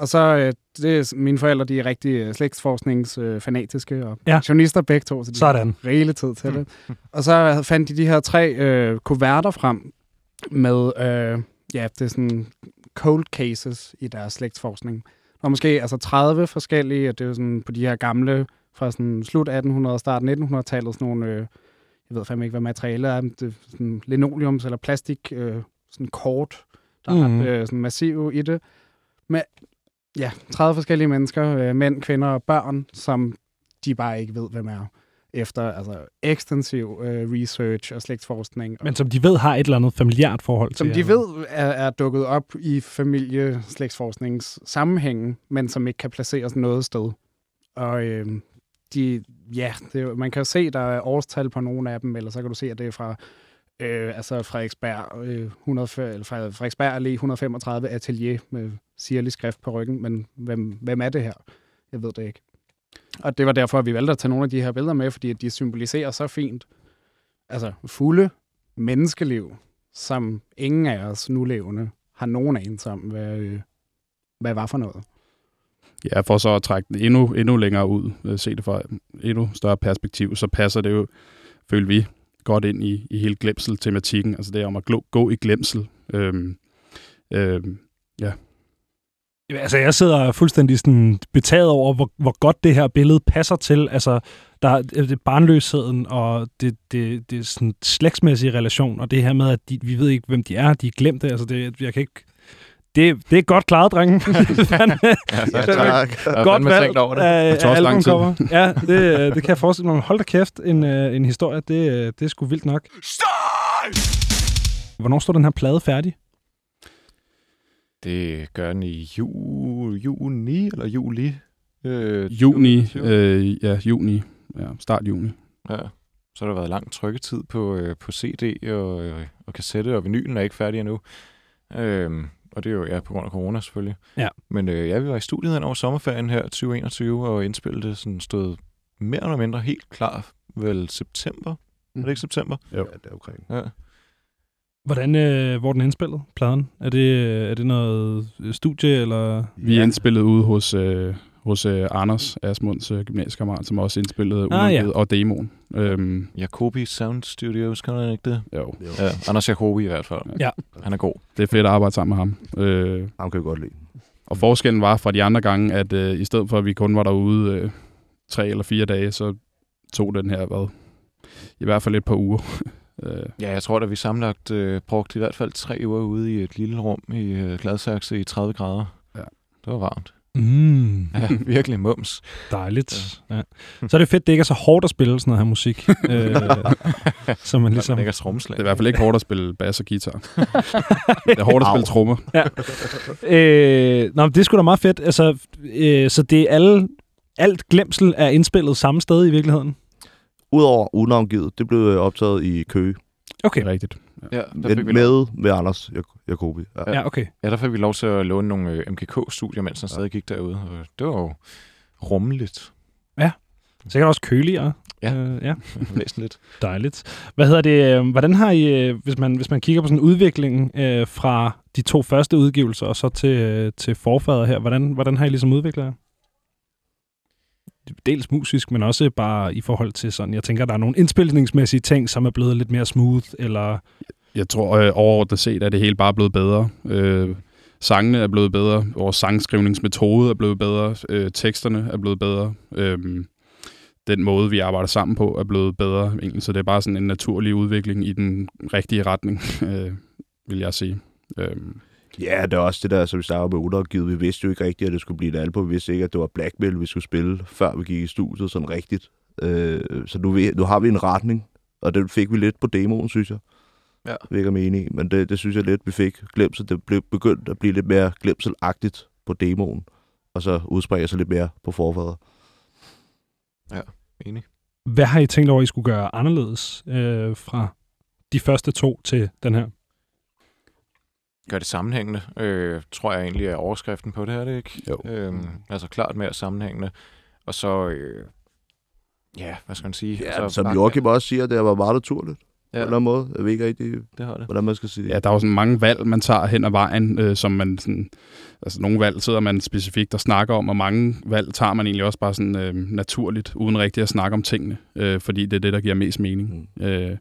E: Og så, øh, det er, mine forældre, de er rigtig øh, slægtsforskningsfanatiske øh, og ja. journalister begge to, så de
A: Sådan.
E: har rigelig tid til det. og så fandt de de her tre øh, kuverter frem med, øh, ja, det er sådan cold cases i deres slægtsforskning. Og måske altså 30 forskellige, det er jo sådan på de her gamle, fra sådan slut 1800 og start 1900-tallet, sådan nogle, øh, jeg ved fandme ikke, hvad materialet er, det er sådan linoleums eller plastik, øh, sådan kort, der mm. er øh, sådan massiv i det. Med ja, 30 forskellige mennesker, øh, mænd, kvinder og børn, som de bare ikke ved, hvem er efter altså, ekstensiv øh, research og slægtsforskning.
A: Men som de ved har et eller andet familiært forhold
E: som til. Som de ved er, er dukket op i familieslægtsforsknings sammenhængen, men som ikke kan placeres noget sted. Og øh, de, ja, det, man kan jo se, der er årstal på nogle af dem, eller så kan du se, at det er fra øh, altså Frederiksberg, øh, 100, eller Frederiksberg Allé 135 atelier med sirlig skrift på ryggen, men hvem, hvem er det her? Jeg ved det ikke. Og det var derfor, at vi valgte at tage nogle af de her billeder med, fordi de symboliserer så fint altså fulde menneskeliv, som ingen af os nu levende har nogen anelse om, hvad, øh, hvad var for noget.
C: Ja, for så at trække den endnu, endnu længere ud, øh, se det fra endnu større perspektiv, så passer det jo, føler vi, godt ind i, i hele glemsel-tematikken. Altså det er om at gå i glemsel. Øhm, øhm, ja.
A: Altså, jeg sidder fuldstændig sådan betaget over, hvor, hvor godt det her billede passer til. Altså, der er det barnløsheden og det, det, det sådan slægtsmæssige relation, og det her med, at de, vi ved ikke, hvem de er, de er glemt det. Altså, det, jeg kan ikke det, det er godt klaret, drenge.
D: ja, tak.
A: godt valgt over det. af albumcover. Ja, det, det kan jeg forestille mig. Hold da kæft, en, øh, en historie. Det, øh, det er sgu vildt nok. Støj! Hvornår står den her plade færdig?
B: Det gør den i ju, juni eller juli.
C: Øh, juni, øh, ja, juni. Ja, start juni.
B: Ja. Så har der været lang trykketid på, øh, på CD og, og kassette, og vinylen er ikke færdig endnu. Øh, og det er jo ja, på grund af corona selvfølgelig.
A: Ja.
B: Men øh, ja, vi var i studiet hen over sommerferien her 2021, og indspillet sådan stod mere eller mindre helt klar vel september. Mm. Er det ikke september?
D: Jo, ja, det er omkring.
B: Ja.
A: Hvordan, øh, hvor er den indspillet, pladen? Er det, er det noget studie, eller?
C: Vi er indspillet ude hos, øh, hos uh, Anders Asmunds uh, gymnasiekammerat, som også indspillede ah, ja. og demoen. Um,
B: Jacobi Sound Studios, kan man ikke det?
C: Jo.
B: Ja, Anders Jacobi i hvert fald.
A: Ja.
B: Han er god.
C: Det er fedt at arbejde sammen med ham.
D: Uh, ham kan vi godt lide.
C: Og forskellen var fra de andre gange, at uh, i stedet for, at vi kun var derude uh, tre eller fire dage, så tog den her, hvad, i hvert fald et par uger.
B: ja, jeg tror, at vi samlet uh, brugte i hvert fald tre uger ude i et lille rum i uh, Gladsaxe i 30 grader.
C: Ja.
B: Det var varmt.
A: Mm.
B: Ja, virkelig mums.
A: Dejligt. Ja. Så er det fedt, det ikke er så hårdt at spille sådan noget her musik. øh, så man ligesom...
B: Det er,
C: det er i hvert fald ikke hårdt at spille bass og guitar. det er hårdt at spille trommer.
A: Ja. Øh, nå, det er sgu da meget fedt. Altså, øh, så det er alle, alt glemsel er indspillet samme sted i virkeligheden?
D: Udover unavngivet. Det blev optaget i Køge.
A: Okay.
C: Rigtigt.
B: Ja,
D: der med, fik vi med, med Anders Jacobi.
A: Ja. ja, okay.
B: Ja, der fik vi lov til at låne nogle øh, MKK-studier, mens han ja. stadig gik derude. Og det var jo rummeligt.
A: Ja. Sikkert også køligere.
B: Ja.
A: Øh, ja.
B: Væsentligt.
A: Dejligt. Hvad hedder det? øh, Hvordan har I, øh, hvis man, hvis man kigger på sådan udviklingen øh, fra de to første udgivelser og så til, øh, til forfader her, hvordan, hvordan har I ligesom udviklet jer? Dels musisk, men også bare i forhold til sådan, jeg tænker, der er nogle indspilningsmæssige ting, som er blevet lidt mere smooth, eller...
C: Jeg tror øh, overordnet set, at det hele bare er blevet bedre. Øh, sangene er blevet bedre, vores sangskrivningsmetode er blevet bedre, øh, teksterne er blevet bedre. Øh, den måde, vi arbejder sammen på, er blevet bedre. Egentlig. Så det er bare sådan en naturlig udvikling i den rigtige retning, øh, vil jeg sige. Øh,
D: Ja, det er også det der, som vi snakker med undergivet. Vi vidste jo ikke rigtigt, at det skulle blive et album. Vi vidste ikke, at det var Blackmail, vi skulle spille, før vi gik i studiet sådan rigtigt. Øh, så nu, ved- nu har vi en retning, og den fik vi lidt på demoen, synes jeg.
B: Ja.
D: Det er ikke, om I men det, det synes jeg lidt, vi fik glemsel. Det blev begyndt at blive lidt mere glemselagtigt på demoen, og så udspringer sig lidt mere på forfader.
B: Enig.
A: Hvad har I tænkt over, I skulle gøre anderledes øh, fra de første to til den her?
B: Gør det sammenhængende, øh, tror jeg egentlig er overskriften på det her, det ikke?
C: Jo.
B: Øhm, altså klart mere sammenhængende. Og så, øh, ja, hvad skal man sige?
D: Ja,
B: altså,
D: som Joachim også siger, det var meget naturligt. Ja. På en eller anden måde. Jeg ved ikke rigtig,
B: det har det.
D: hvordan man skal sige det.
C: Ja, der er jo sådan mange valg, man tager hen ad vejen, øh, som man sådan, altså nogle valg sidder man specifikt og snakker om, og mange valg tager man egentlig også bare sådan øh, naturligt, uden rigtig at snakke om tingene, øh, fordi det er det, der giver mest mening. Mm. Øh,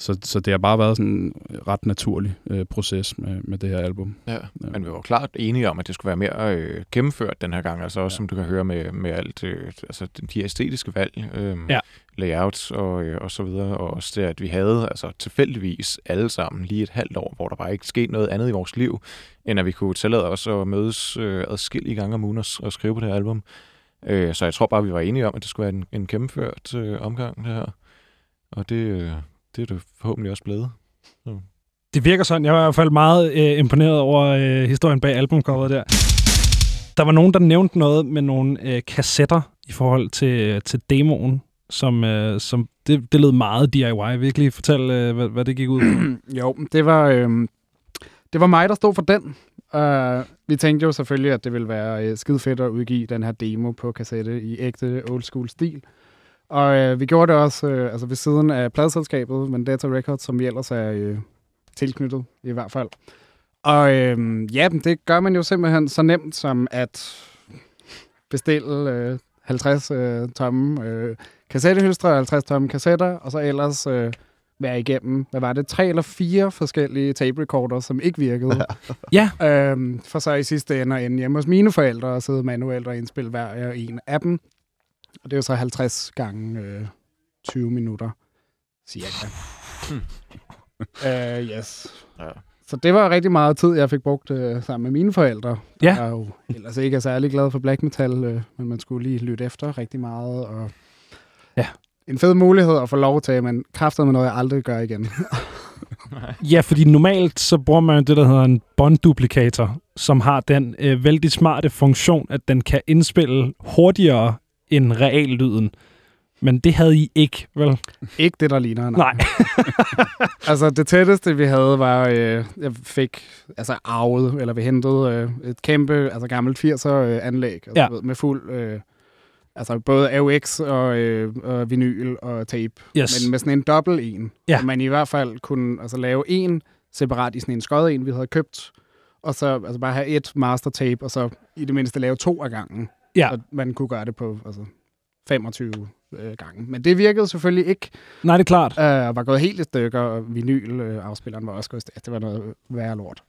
C: så, så det har bare været sådan en ret naturlig øh, proces med, med det her album.
B: Ja, men vi var klart enige om, at det skulle være mere øh, gennemført den her gang. Altså også, ja. som du kan høre med, med alt, øh, altså de æstetiske valg, øh,
A: Ja.
B: layouts og, øh, og så videre. Og også det, at vi havde altså tilfældigvis alle sammen lige et halvt år, hvor der bare ikke skete noget andet i vores liv, end at vi kunne tillade os at mødes øh, adskillige gange om ugen og, og skrive på det her album. Øh, så jeg tror bare, vi var enige om, at det skulle være en, en gennemført øh, omgang, det her. Og det, øh, det er det forhåbentlig også blevet.
A: Det virker sådan. Jeg var i hvert fald meget øh, imponeret over øh, historien bag albumcoveret der. Der var nogen, der nævnte noget med nogle øh, kassetter i forhold til, til demoen, som, øh, som det, det lød meget DIY. Virkelig fortæl, øh, hvad, hvad det gik ud på.
E: jo, det var, øh, det var mig, der stod for den. Uh, vi tænkte jo selvfølgelig, at det ville være uh, skide fedt at udgive den her demo på kassette i ægte old school stil. Og uh, vi gjorde det også uh, altså ved siden af pladselskabet Vendetta Records, som vi ellers er uh, tilknyttet i hvert fald. Og uh, ja, det gør man jo simpelthen så nemt som at bestille uh, 50 uh, tomme uh, kassettehylstre, 50 tomme kassetter, og så ellers uh, være igennem, hvad var det, tre eller fire forskellige tape recorder, som ikke virkede.
A: Ja.
E: Øhm, for så i sidste ende at ende hjemme hos mine forældre og sidde manuelt og indspille hver en af dem. Og det er jo så 50 gange øh, 20 minutter, cirka. uh, yes.
B: Ja.
E: Så det var rigtig meget tid, jeg fik brugt øh, sammen med mine forældre.
A: Ja.
E: Jeg er jo ellers ikke er særlig glad for black metal, øh, men man skulle lige lytte efter rigtig meget. Og
A: Ja.
E: En fed mulighed at få lov til, men kræfter med noget, jeg aldrig gør igen.
A: Ja, fordi normalt så bruger man det, der hedder en båndduplikator, som har den øh, vældig smarte funktion, at den kan indspille hurtigere end reallyden. Men det havde I ikke, vel?
E: ikke det, der ligner.
A: Nej.
E: altså, det tætteste, vi havde, var, øh, jeg fik altså arvet, eller vi hentede øh, et kæmpe, altså gammelt 80'er-anlæg, altså,
A: Ja.
E: ved, med fuld, øh, altså både AUX og, øh, og vinyl og tape,
A: Yes.
E: men med sådan en dobbelt en,
A: Ja.
E: så man i hvert fald kunne altså, lave en separat i sådan en skød en, vi havde købt, og så altså, bare have et master tape, og så i det mindste lave to af gangen.
A: Ja.
E: Så man kunne gøre det på altså, 25 øh, gange. Men det virkede selvfølgelig ikke,
A: Nej, det er klart.
E: øh, og var gået helt i stykker, og vinyl-afspilleren var også gået i stykker. Det var noget værre lort.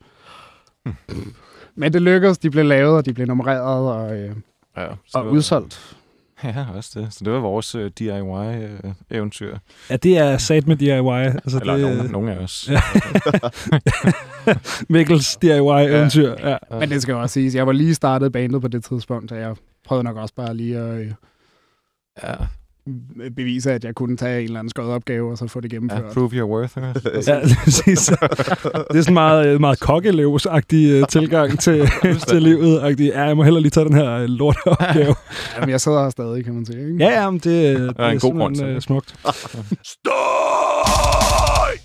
E: Men det lykkedes, de blev lavet, og de blev nummereret og, øh,
B: Ja, så
E: og udsolgt.
B: Ja, også det. Så det var vores uh, DIY-eventyr.
A: Ja, det er sat med DIY. Altså,
B: Eller
A: det,
B: nogen, nogen af os.
A: Mikkels DIY-eventyr. Ja. Ja.
E: Men det skal jo også siges, jeg var lige startet bandet på det tidspunkt, så jeg prøvede nok også bare lige at øh,
B: ja.
E: bevise, at jeg kunne tage en eller anden skød opgave, og så få det
B: ja,
E: gennemført.
B: prove your worth.
A: Ja, præcis. Det er sådan meget, meget kokkelevsagtig øh, tilgang til, til livet. -agtig. Ja, jeg må hellere lige tage den her øh, lorteopgave.
E: Jamen, jeg sidder her stadig, kan man sige. Ikke?
A: Ja, ja, men det, det
B: en god grund
A: øh, smukt.
D: Støj!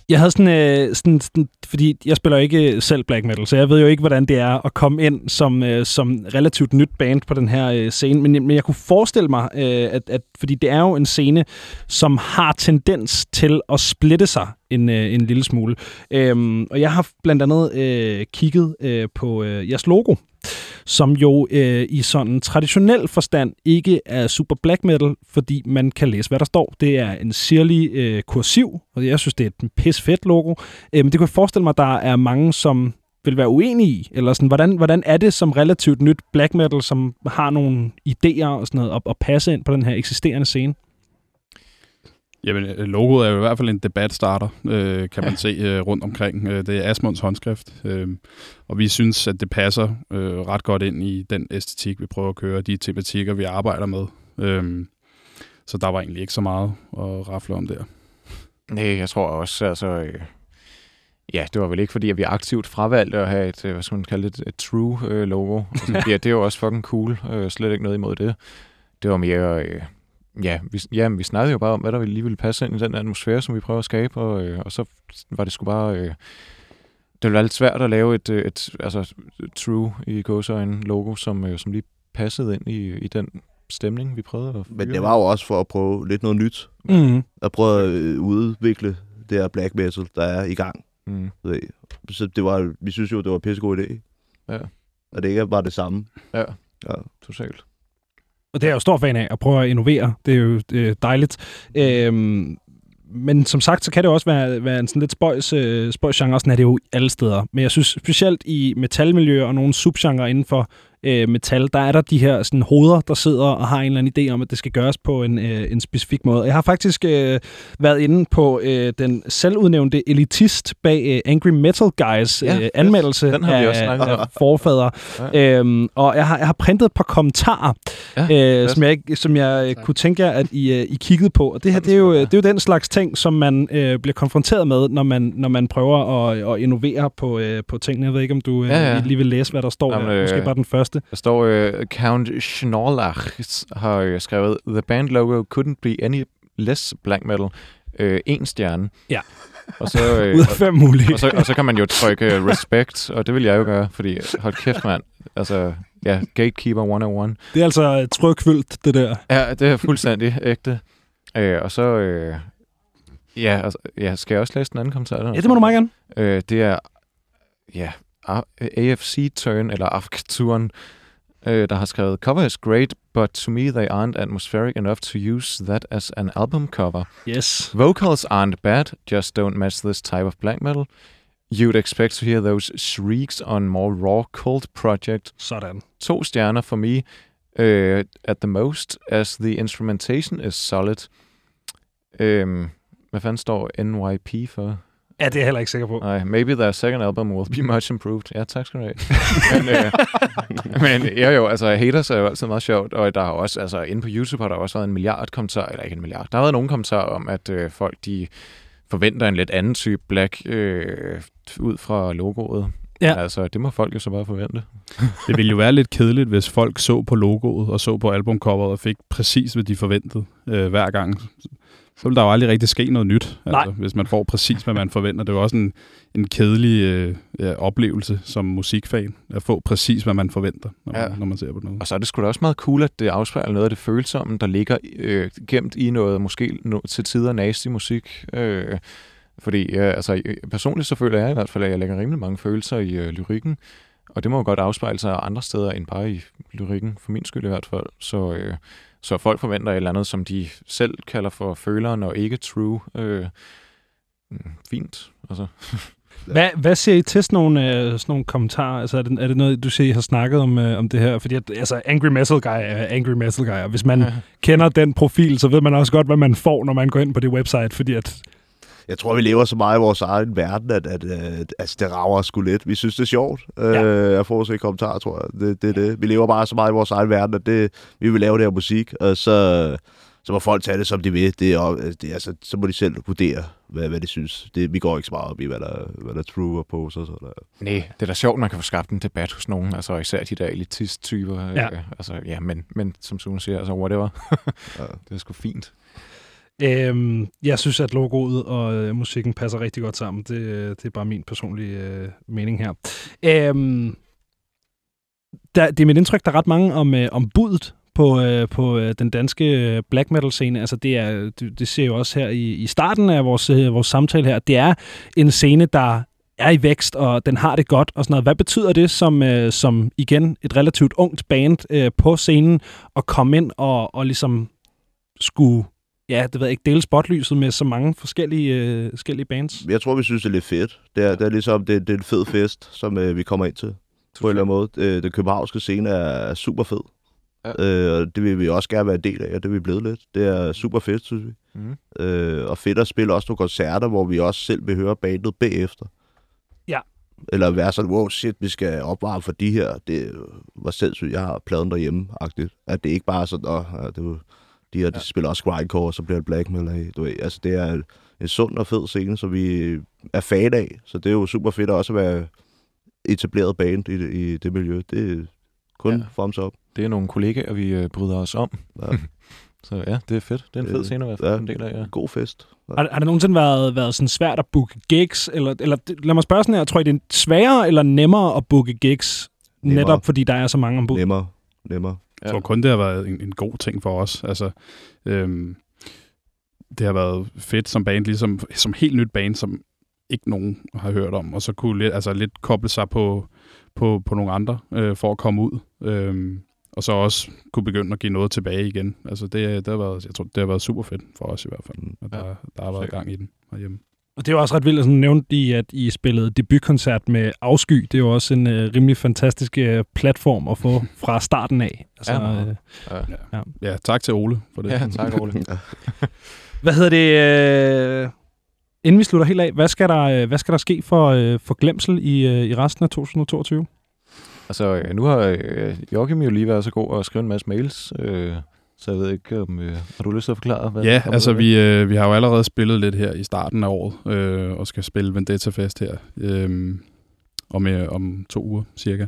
A: Jeg havde sådan, øh, sådan, sådan, fordi jeg spiller jo ikke øh, selv black metal, så jeg ved jo ikke, hvordan det er at komme ind som, øh, som relativt nyt band på den her øh, scene, men, men jeg kunne forestille mig, øh, at, at, fordi det er jo en scene, som har tendens til at splitte sig en, øh, en lille smule. Øhm, og jeg har blandt andet øh, kigget øh, på øh, jeres logo, som jo øh, i sådan traditionel forstand ikke er super black metal, fordi man kan læse, hvad der står. Det er en sirlig øh, kursiv, og jeg synes, det er et pis fedt logo. Øh, men det kunne jeg forestille mig, at der er mange, som vil være uenige i? Eller sådan, hvordan, hvordan er det som relativt nyt black metal, som har nogle idéer og sådan noget, at, at passe ind på den her eksisterende scene?
C: Jamen, øh, logoet er jo i hvert fald en debatstarter, øh, kan man se øh, rundt omkring. Øh, det er Asmunds håndskrift, øh, og vi synes, at det passer øh, ret godt ind i den æstetik, vi prøver at køre, de tematikker, vi arbejder med. Øh, så der var egentlig ikke så meget at rafle om der.
B: Nej, jeg tror også, altså... Øh, ja, det var vel ikke fordi, at vi aktivt fravalgte at have et, øh, hvad skal man kalde det, et true øh, logo. Altså, ja, det er jo også fucking cool. Øh, slet ikke noget imod det. Det var mere... Øh, ja, vi, ja, vi snakkede jo bare om, hvad der lige ville passe ind i den atmosfære, som vi prøver at skabe, og, øh, og så var det sgu bare... Øh, det var lidt svært at lave et, et, et altså, true i gåsøjne logo, som, øh, som lige passede ind i, i den stemning, vi prøvede at
D: Men det var jo også for at prøve lidt noget nyt.
A: Mm.
D: At prøve at øh, udvikle det her black metal, der er i gang.
B: Mm.
D: Så det var, vi synes jo, det var en pissegod idé.
B: Ja.
D: Og det ikke er bare det samme.
B: Ja,
D: Ja.
B: totalt.
A: Og det er jeg jo stor fan af, at prøve at innovere. Det er jo dejligt. Øhm, men som sagt, så kan det også være, være en sådan lidt spøjs, øh, spøjs genre. Sådan er det jo alle steder. Men jeg synes specielt i metalmiljøer og nogle subgenre inden for øh, metal, der er der de her sådan, hoveder, der sidder og har en eller anden idé om, at det skal gøres på en, øh, en specifik måde. Jeg har faktisk øh, været inde på øh, den selvudnævnte elitist bag øh, Angry Metal Guys
B: Ja,
A: øh, anmeldelse
B: den har vi også
A: af, af forfader.
B: Ja.
A: Øhm, og jeg har, jeg har printet et par kommentarer,
B: Ja,
A: øh, som jeg, som jeg øh, kunne tænke jer, at I, øh, I kiggede på. Og det her, det er, jo, øh, det er jo den slags ting, som man øh, bliver konfronteret med, når man, når man prøver at, at innovere på, øh, på tingene. Jeg ved ikke, om du øh,
B: Ja, ja.
A: lige vil læse, hvad der står
B: Jamen,
A: Jamen, Måske
B: øh,
A: bare den første.
B: Der står, øh, Count Schnorlach har øh, skrevet, The band logo couldn't be any less black metal. Øh, en stjerne.
A: Ja.
B: Og så, øh,
A: Ud af fem mulige.
B: og, så, og så kan man jo trykke øh, respect, og det vil jeg jo gøre, fordi hold kæft, mand. Altså, ja, Gatekeeper 101.
A: Det er altså trykfyldt, det der.
B: Ja, det er fuldstændig ægte. Øh, og så, øh, ja, altså, ja, skal jeg også læse den anden kommentar? Der?
A: Ja, det må du meget gerne.
B: Øh, det er, ja, AFC Turn, eller AFK-turen, øh, der har skrevet, Cover is great, but to me they aren't atmospheric enough to use that as an album cover.
A: Yes.
B: Vocals aren't bad, just don't match this type of black metal. You'd expect to hear those shrieks on more raw cult project.
A: Sådan.
B: To stjerner for me uh, at the most, as the instrumentation is solid. Um, hvad fanden står NYP for?
A: Ja, det er jeg heller ikke sikker på.
B: Nej, maybe their second album will be much improved. Ja, tak skal du have. men, øh, men ja, jo, altså haters er jo altid meget sjovt, og der har også, altså inde på YouTube har der også været en milliard kommentarer, eller ikke en milliard, der har været nogle kommentarer om, at øh, folk de forventer en lidt anden type black øh, ud fra logoet.
A: Ja.
B: Altså, det må folk jo så bare forvente.
C: Det ville jo være lidt kedeligt, hvis folk så på logoet og så på albumcoveret og fik præcis, hvad de forventede øh, hver gang. Så ville der jo aldrig rigtig ske noget nyt,
A: Nej.
C: altså, hvis man får præcis, hvad man forventer. Det er jo også en, en kedelig øh, ja, oplevelse som musikfan, at få præcis, hvad man forventer, når, man,
B: Ja.
C: når man ser på noget.
B: Og så er det sgu da også meget cool, at det afspejler noget af det følsomme, der ligger øh, gemt i noget, måske no, til tider nasty musik. Øh, fordi ja, altså, øh, personligt så føler jeg i hvert fald, at jeg lægger rimelig mange følelser i øh, lyrikken. Og det må jo godt afspejle sig andre steder end bare i lyrikken, for min skyld i hvert fald. Så, øh, så folk forventer et eller andet, som de selv kalder for føleren og ikke true. Øh, mm, fint, altså.
A: Hvad, hvad siger I til sådan nogle, øh, sådan nogle kommentarer? Altså, er det, er det noget, du siger, I har snakket om, øh, om det her? Fordi at, altså, Angry Metal Guy er Angry Metal Guy, og hvis man
B: Ja.
A: kender den profil, så ved man også godt, hvad man får, når man går ind på det website, fordi at...
D: Jeg tror, vi lever så meget i vores egen verden, at, at, at altså, det rager os sgu lidt. Vi synes, det er sjovt.
A: Ja.
D: Ja. Øh, jeg får også en kommentar, tror jeg. Det, det det. Vi lever bare så meget i vores egen verden, at det, vi vil lave det her musik, og så, så må folk tage det, som de vil. Det er, det altså, så må de selv vurdere, hvad, hvad de synes. Det, vi går ikke så meget op i, hvad der, hvad der er true og pose og sådan noget.
B: Nej, det er da sjovt, man kan få skabt en debat hos nogen, altså især de der elitist-typer.
A: Ja.
B: Øh, altså, ja, men, men som Sune siger, altså whatever.
D: Ja.
B: det er sgu fint.
A: Øhm, jeg synes, at logoet og øh, musikken passer rigtig godt sammen. Det, øh, det er bare min personlige øh, mening her. Øhm, der, det er mit indtryk, der er ret mange om, øh, om budet på, øh, på øh, den danske øh, black metal scene. Altså det, er, det, det ser jo også her i, i starten af vores, øh, vores samtale her. Det er en scene, der er i vækst, og den har det godt og sådan noget. Hvad betyder det som, øh, som igen, et relativt ungt band øh, på scenen, at komme ind og, og ligesom skulle ja, det ved jeg ikke, dele spotlyset med så mange forskellige, øh, forskellige bands?
D: Jeg tror, vi synes, det er lidt fedt. Det er, det er ligesom, det, det er en fed fest, som øh, vi kommer ind til. På en eller anden måde. Øh, den københavnske scene er, er super fed.
B: Ja.
D: Øh, og det vil vi også gerne være en del af, og det er vi blevet lidt. Det er super fedt, synes vi.
B: Mm.
D: Øh, og fedt at spille også nogle koncerter, hvor vi også selv vil høre bandet bagefter.
A: Ja.
D: Eller være sådan, wow, shit, vi skal opvarme for de her. Det var sindssygt, jeg har pladen derhjemme-agtigt. At det ikke bare er sådan, åh, det var, de her, de
B: Ja.
D: spiller også grindcore, og så bliver det black metal af. Du ved, altså, det er en sund og fed scene, som vi er fan af. Så det er jo super fedt også at være etableret band i, det- i det miljø. Det er kun
B: Ja.
D: ja. thumbs up.
B: Det er nogle kollegaer, vi øh, bryder os om.
D: Ja.
B: Så ja, det er fedt. Det er en fed
D: Øh,
B: scene at være
D: ja.
B: ja. en del af, ja.
D: God fest.
A: Har, har det nogensinde været, været sådan svært at booke gigs? Eller, eller lad mig spørge sådan her, tror I, det er sværere eller nemmere at booke gigs?
D: Nemmere.
A: Netop fordi der er så mange ombud.
D: Nemmere. Nemmere.
C: Jeg tror kun, det har været en, en god ting for os. Altså, øhm, det har været fedt som band, ligesom som helt nyt band, som ikke nogen har hørt om, og så kunne lidt, altså lidt koble sig på, på, på nogle andre øh, for at komme ud. Øhm, og så også kunne begynde at give noget tilbage igen. Altså det, det har været, jeg tror, det har været super fedt for os i hvert fald, at der,
B: Ja.
C: der har været
B: Sikkert.
C: gang i den herhjemme.
A: Og det er jo også ret vildt, at sådan nævnte I, at I spillede debutkoncert med Afsky. Det er jo også en øh, rimelig fantastisk øh, platform at få fra starten af. Altså,
B: Ja,
A: øh,
B: Ja.
C: Ja, tak til Ole for det.
B: Ja, tak, Ole.
D: Ja.
A: hvad hedder det? Øh, inden vi slutter helt af, hvad skal der, øh, hvad skal der ske for, øh, for glemsel i, øh, i resten af 2022?
B: Altså, øh, nu har øh, Joachim jo lige været så god at skrive en masse mails, øh, så jeg ved ikke, om øh, har du lyst til at forklare? Hvad
C: Ja, altså
B: det
C: vi, øh, vi har jo allerede spillet lidt her i starten af året, øh, og skal spille Vendetta Fest her øh, om, øh, om to uger cirka.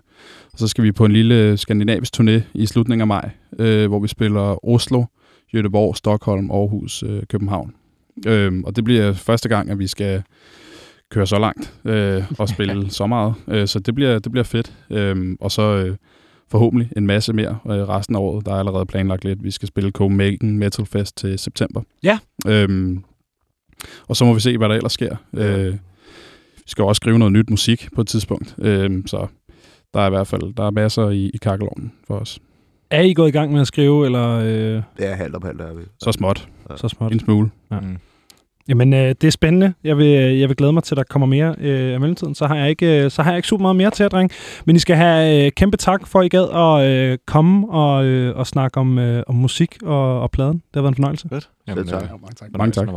C: Og så skal vi på en lille skandinavisk turné i slutningen af maj, øh, hvor vi spiller Oslo, Göteborg, Stockholm, Aarhus, øh, København. Øh, og det bliver første gang, at vi skal køre så langt øh, og spille så meget. Øh, så det bliver, det bliver fedt. Øh, og så øh, forhåbentlig en masse mere øh, resten af året. Der er allerede planlagt lidt. Vi skal spille Copenhagen Metal Fest til september.
A: Ja.
C: Øhm, og så må vi se, hvad der ellers sker.
D: Ja.
C: Øh, vi skal også skrive noget nyt musik på et tidspunkt. Øh, så der er i hvert fald der er masser i, i kakkelovnen for os.
A: Er I gået i gang med at skrive, eller øh,
D: Det er halvt om halvt, der er vi.
C: Så småt.
A: så småt?
C: En smule.
B: Mm.
A: Jamen, øh, det er spændende. Jeg vil, jeg vil glæde mig til, at der kommer mere øh, af mellemtiden. Så har, jeg ikke, øh, så har jeg ikke super meget mere til at drenge. Men I skal have øh, kæmpe tak for, at I gad at øh, komme og, øh, og snakke om, øh, om musik og, og pladen. Det har været en fornøjelse.
B: Fedt.
D: Selv tak.
B: øh,
E: Ja, mange tak.
C: Mange tak.